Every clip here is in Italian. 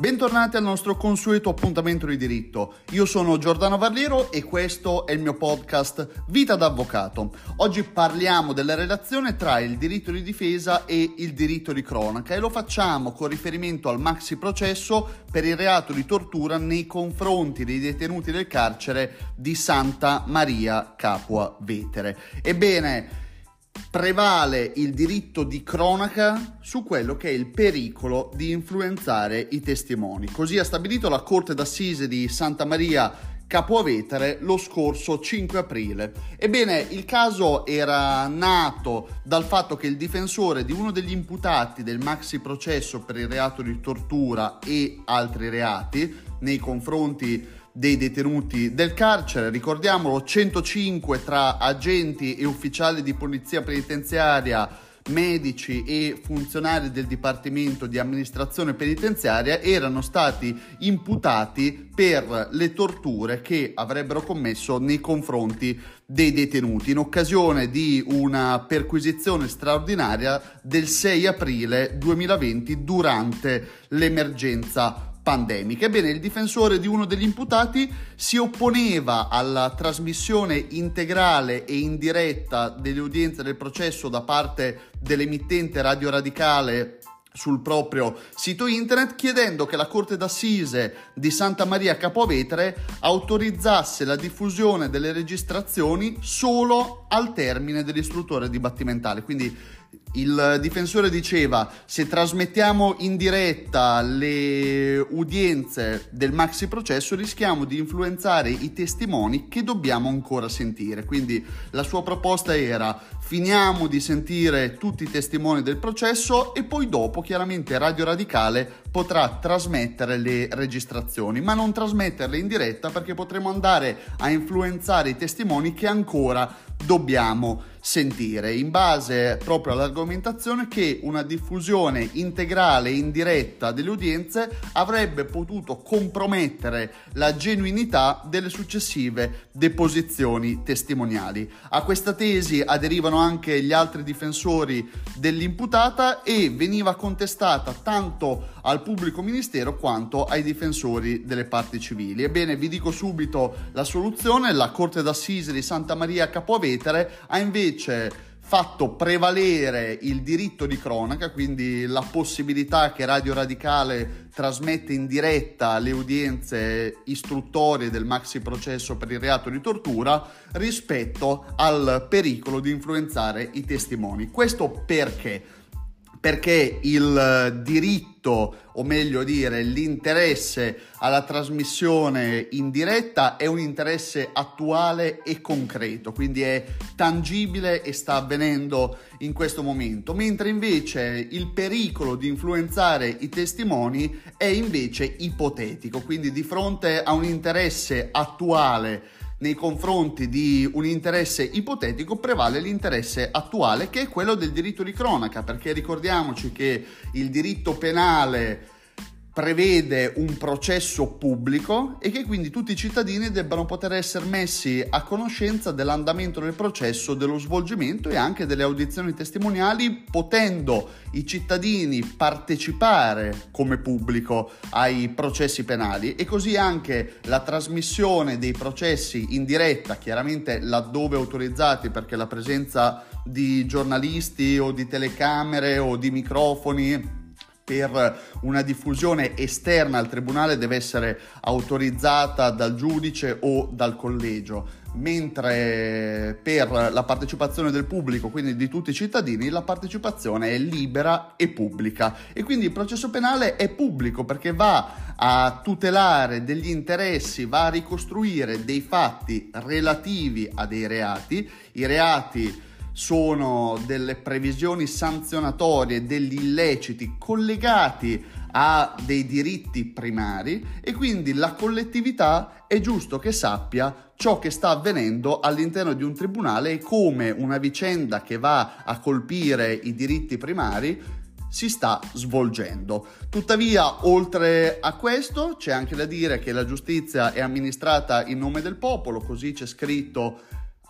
Bentornati al nostro consueto appuntamento di diritto. Io sono Giordano Varliero e questo è il mio podcast Vita d'Avvocato. Oggi parliamo della relazione tra il diritto di difesa e il diritto di cronaca e lo facciamo con riferimento al maxi processo per il reato di tortura nei confronti dei detenuti del carcere di Santa Maria Capua Vetere. Ebbene, prevale il diritto di cronaca su quello che è il pericolo di influenzare i testimoni. Così ha stabilito la Corte d'Assise di Santa Maria Capovetere lo scorso 5 aprile. Ebbene, il caso era nato dal fatto che il difensore di uno degli imputati del maxi processo per il reato di tortura e altri reati nei confronti dei detenuti del carcere. Ricordiamolo, 105 tra agenti e ufficiali di polizia penitenziaria, medici e funzionari del Dipartimento di Amministrazione Penitenziaria erano stati imputati per le torture che avrebbero commesso nei confronti dei detenuti in occasione di una perquisizione straordinaria del 6 aprile 2020 durante l'emergenza pandemica. Ebbene, il difensore di uno degli imputati si opponeva alla trasmissione integrale e indiretta delle udienze del processo da parte dell'emittente Radio Radicale sul proprio sito internet chiedendo che la Corte d'Assise di Santa Maria Capovetere autorizzasse la diffusione delle registrazioni solo al termine dell'istruttore dibattimentale. Quindi il difensore diceva se trasmettiamo in diretta le udienze del maxi processo rischiamo di influenzare i testimoni che dobbiamo ancora sentire. Quindi la sua proposta era finiamo di sentire tutti i testimoni del processo e poi dopo chiaramente Radio Radicale potrà trasmettere le registrazioni, ma non trasmetterle in diretta perché potremo andare a influenzare i testimoni che ancora dobbiamo sentire in base proprio all'argomentazione che una diffusione integrale e indiretta delle udienze avrebbe potuto compromettere la genuinità delle successive deposizioni testimoniali. A questa tesi aderivano anche gli altri difensori dell'imputata e veniva contestata tanto al pubblico ministero quanto ai difensori delle parti civili. Ebbene, vi dico subito la soluzione, la Corte d'Assise di Santa Maria Capovetere ha invece fatto prevalere il diritto di cronaca, quindi la possibilità che Radio Radicale trasmette in diretta le udienze istruttorie del maxi processo per il reato di tortura rispetto al pericolo di influenzare i testimoni. Questo perché? Perché il diritto, o meglio dire l'interesse alla trasmissione in diretta è un interesse attuale e concreto, quindi è tangibile e sta avvenendo in questo momento, mentre invece il pericolo di influenzare i testimoni è invece ipotetico, quindi di fronte a un interesse attuale nei confronti di un interesse ipotetico prevale l'interesse attuale che è quello del diritto di cronaca, perché ricordiamoci che il diritto penale prevede un processo pubblico e che quindi tutti i cittadini debbano poter essere messi a conoscenza dell'andamento del processo, dello svolgimento e anche delle audizioni testimoniali, potendo i cittadini partecipare come pubblico ai processi penali. E così anche la trasmissione dei processi in diretta, chiaramente laddove autorizzati perché la presenza di giornalisti o di telecamere o di microfoni per una diffusione esterna al tribunale deve essere autorizzata dal giudice o dal collegio, mentre per la partecipazione del pubblico, quindi di tutti i cittadini, la partecipazione è libera e pubblica. E quindi il processo penale è pubblico perché va a tutelare degli interessi, va a ricostruire dei fatti relativi a dei reati, i reati sono delle previsioni sanzionatorie degli illeciti collegati a dei diritti primari e quindi la collettività è giusto che sappia ciò che sta avvenendo all'interno di un tribunale e come una vicenda che va a colpire i diritti primari si sta svolgendo. Tuttavia, oltre a questo, c'è anche da dire che la giustizia è amministrata in nome del popolo, così c'è scritto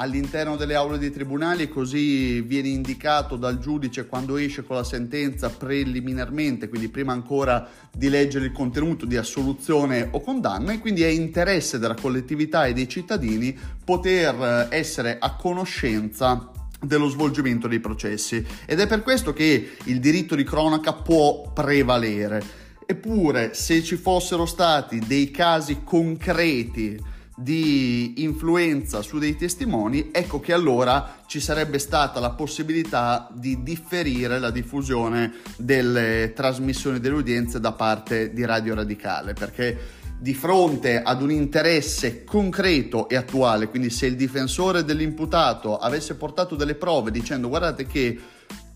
all'interno delle aule dei tribunali così viene indicato dal giudice quando esce con la sentenza preliminarmente, quindi prima ancora di leggere il contenuto di assoluzione o condanna e quindi è interesse della collettività e dei cittadini poter essere a conoscenza dello svolgimento dei processi ed è per questo che il diritto di cronaca può prevalere. Eppure, se ci fossero stati dei casi concreti di influenza su dei testimoni, ecco che allora ci sarebbe stata la possibilità di differire la diffusione delle trasmissioni delle udienze da parte di Radio Radicale, perché di fronte ad un interesse concreto e attuale, quindi se il difensore dell'imputato avesse portato delle prove dicendo guardate che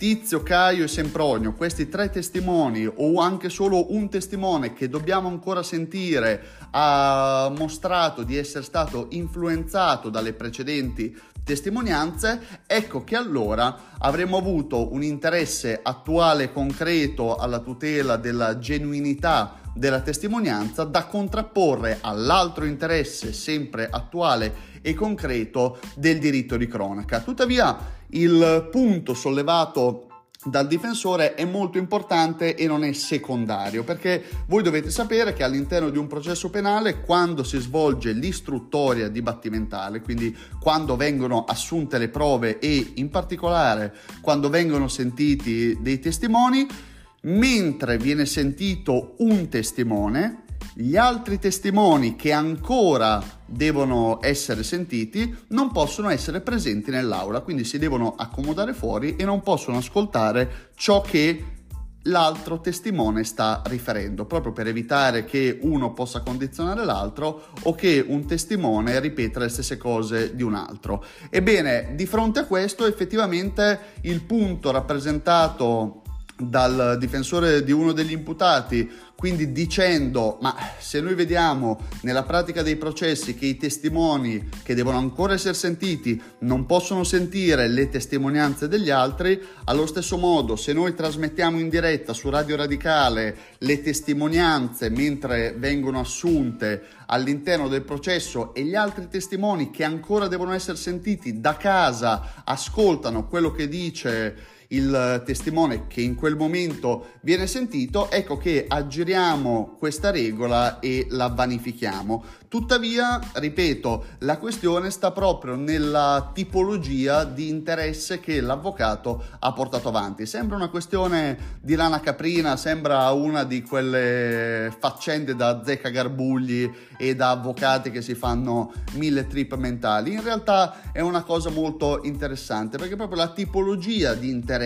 Tizio, Caio e Sempronio, questi tre testimoni o anche solo un testimone che dobbiamo ancora sentire ha mostrato di essere stato influenzato dalle precedenti testimonianze, ecco che allora avremmo avuto un interesse attuale e concreto alla tutela della genuinità della testimonianza da contrapporre all'altro interesse sempre attuale e concreto del diritto di cronaca. Tuttavia il punto sollevato dal difensore è molto importante e non è secondario perché voi dovete sapere che all'interno di un processo penale quando si svolge l'istruttoria dibattimentale quindi quando vengono assunte le prove e in particolare quando vengono sentiti dei testimoni mentre viene sentito un testimone, gli altri testimoni che ancora devono essere sentiti non possono essere presenti nell'aula, quindi si devono accomodare fuori e non possono ascoltare ciò che l'altro testimone sta riferendo, proprio per evitare che uno possa condizionare l'altro o che un testimone ripeta le stesse cose di un altro. Ebbene, di fronte a questo effettivamente il punto rappresentato dal difensore di uno degli imputati, quindi dicendo ma se noi vediamo nella pratica dei processi che i testimoni che devono ancora essere sentiti non possono sentire le testimonianze degli altri, allo stesso modo se noi trasmettiamo in diretta su Radio Radicale le testimonianze mentre vengono assunte all'interno del processo e gli altri testimoni che ancora devono essere sentiti da casa ascoltano quello che dice il testimone che in quel momento viene sentito, ecco che aggiriamo questa regola e la vanifichiamo. Tuttavia, ripeto, la questione sta proprio nella tipologia di interesse che l'avvocato ha portato avanti. Sembra una questione di lana caprina, sembra una di quelle faccende da zecca garbugli e da avvocati che si fanno mille trip mentali. In realtà è una cosa molto interessante perché proprio la tipologia di interesse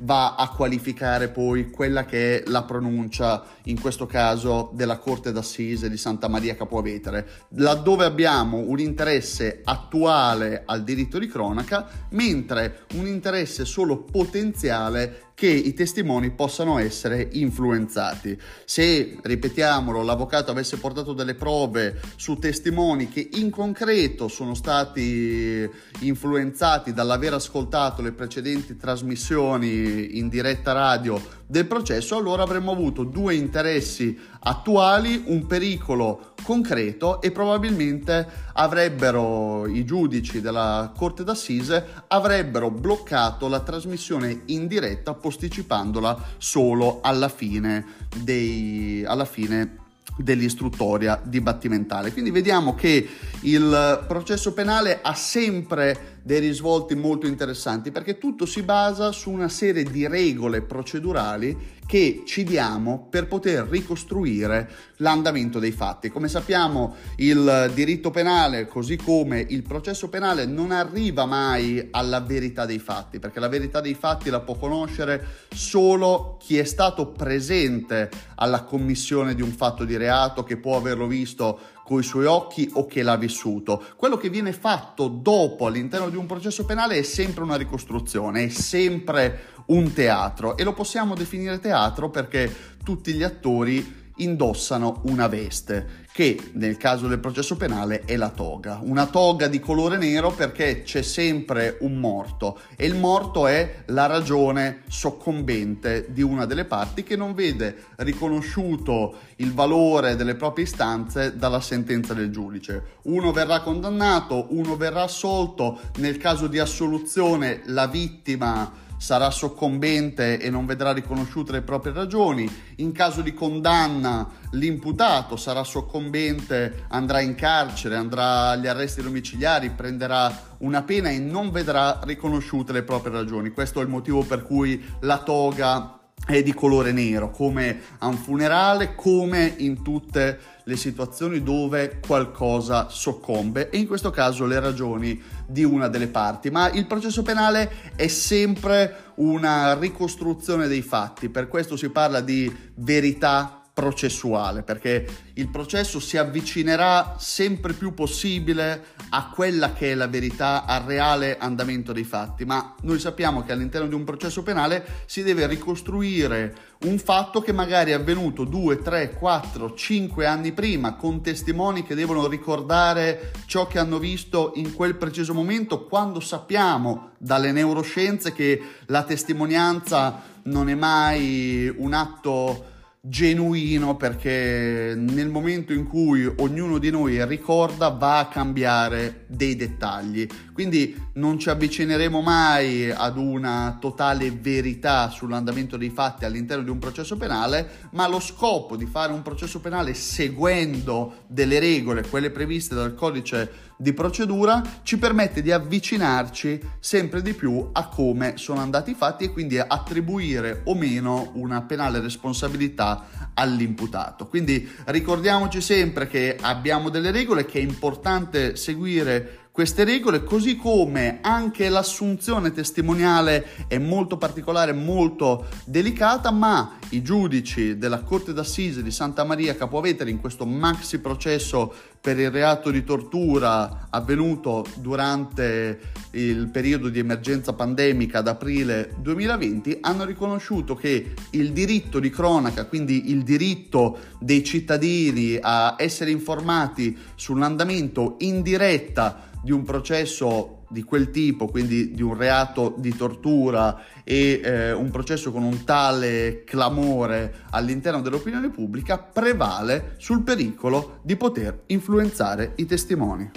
va a qualificare poi quella che è la pronuncia, in questo caso della Corte d'Assise di Santa Maria Capuavetere vetere, laddove abbiamo un interesse attuale al diritto di cronaca, mentre un interesse solo potenziale che i testimoni possano essere influenzati. Se, ripetiamolo, l'avvocato avesse portato delle prove su testimoni che in concreto sono stati influenzati dall'aver ascoltato le precedenti trasmissioni in diretta radio del processo, allora avremmo avuto due interessi attuali, un pericolo concreto e probabilmente avrebbero i giudici della Corte d'Assise avrebbero bloccato la trasmissione in diretta posticipandola solo alla fine, dei, alla fine dell'istruttoria dibattimentale. Quindi vediamo che il processo penale ha sempre dei risvolti molto interessanti perché tutto si basa su una serie di regole procedurali che ci diamo per poter ricostruire l'andamento dei fatti. Come sappiamo il diritto penale, così come il processo penale, non arriva mai alla verità dei fatti, perché la verità dei fatti la può conoscere solo chi è stato presente alla commissione di un fatto di reato, che può averlo visto coi suoi occhi o che l'ha vissuto. Quello che viene fatto dopo all'interno di un processo penale è sempre una ricostruzione, è sempre un teatro e lo possiamo definire teatro perché tutti gli attori indossano una veste, che nel caso del processo penale è la toga. Una toga di colore nero perché c'è sempre un morto e il morto è la ragione soccombente di una delle parti che non vede riconosciuto il valore delle proprie istanze dalla sentenza del giudice. Uno verrà condannato, uno verrà assolto, nel caso di assoluzione la vittima sarà soccombente e non vedrà riconosciute le proprie ragioni, in caso di condanna l'imputato sarà soccombente, andrà in carcere, andrà agli arresti domiciliari, prenderà una pena e non vedrà riconosciute le proprie ragioni. Questo è il motivo per cui la toga è di colore nero, come a un funerale, come in tutte le situazioni dove qualcosa soccombe e in questo caso le ragioni di una delle parti. Ma il processo penale è sempre una ricostruzione dei fatti, per questo si parla di verità processuale, perché il processo si avvicinerà sempre più possibile a quella che è la verità, al reale andamento dei fatti, ma noi sappiamo che all'interno di un processo penale si deve ricostruire un fatto che magari è avvenuto 2, 3, 4, 5 anni prima, con testimoni che devono ricordare ciò che hanno visto in quel preciso momento, quando sappiamo dalle neuroscienze che la testimonianza non è mai un atto genuino perché nel momento in cui ognuno di noi ricorda va a cambiare dei dettagli quindi non ci avvicineremo mai ad una totale verità sull'andamento dei fatti all'interno di un processo penale ma lo scopo di fare un processo penale seguendo delle regole quelle previste dal codice di procedura ci permette di avvicinarci sempre di più a come sono andati i fatti e quindi attribuire o meno una penale responsabilità all'imputato. Quindi ricordiamoci sempre che abbiamo delle regole che è importante seguire queste regole, così come anche l'assunzione testimoniale è molto particolare, molto delicata, ma i giudici della Corte d'Assise di Santa Maria Capovetere in questo maxi processo per il reato di tortura avvenuto durante il periodo di emergenza pandemica ad aprile 2020 hanno riconosciuto che il diritto di cronaca, quindi il diritto dei cittadini a essere informati sull'andamento in diretta di un processo di quel tipo, quindi di un reato di tortura e eh, un processo con un tale clamore all'interno dell'opinione pubblica, prevale sul pericolo di poter influenzare i testimoni.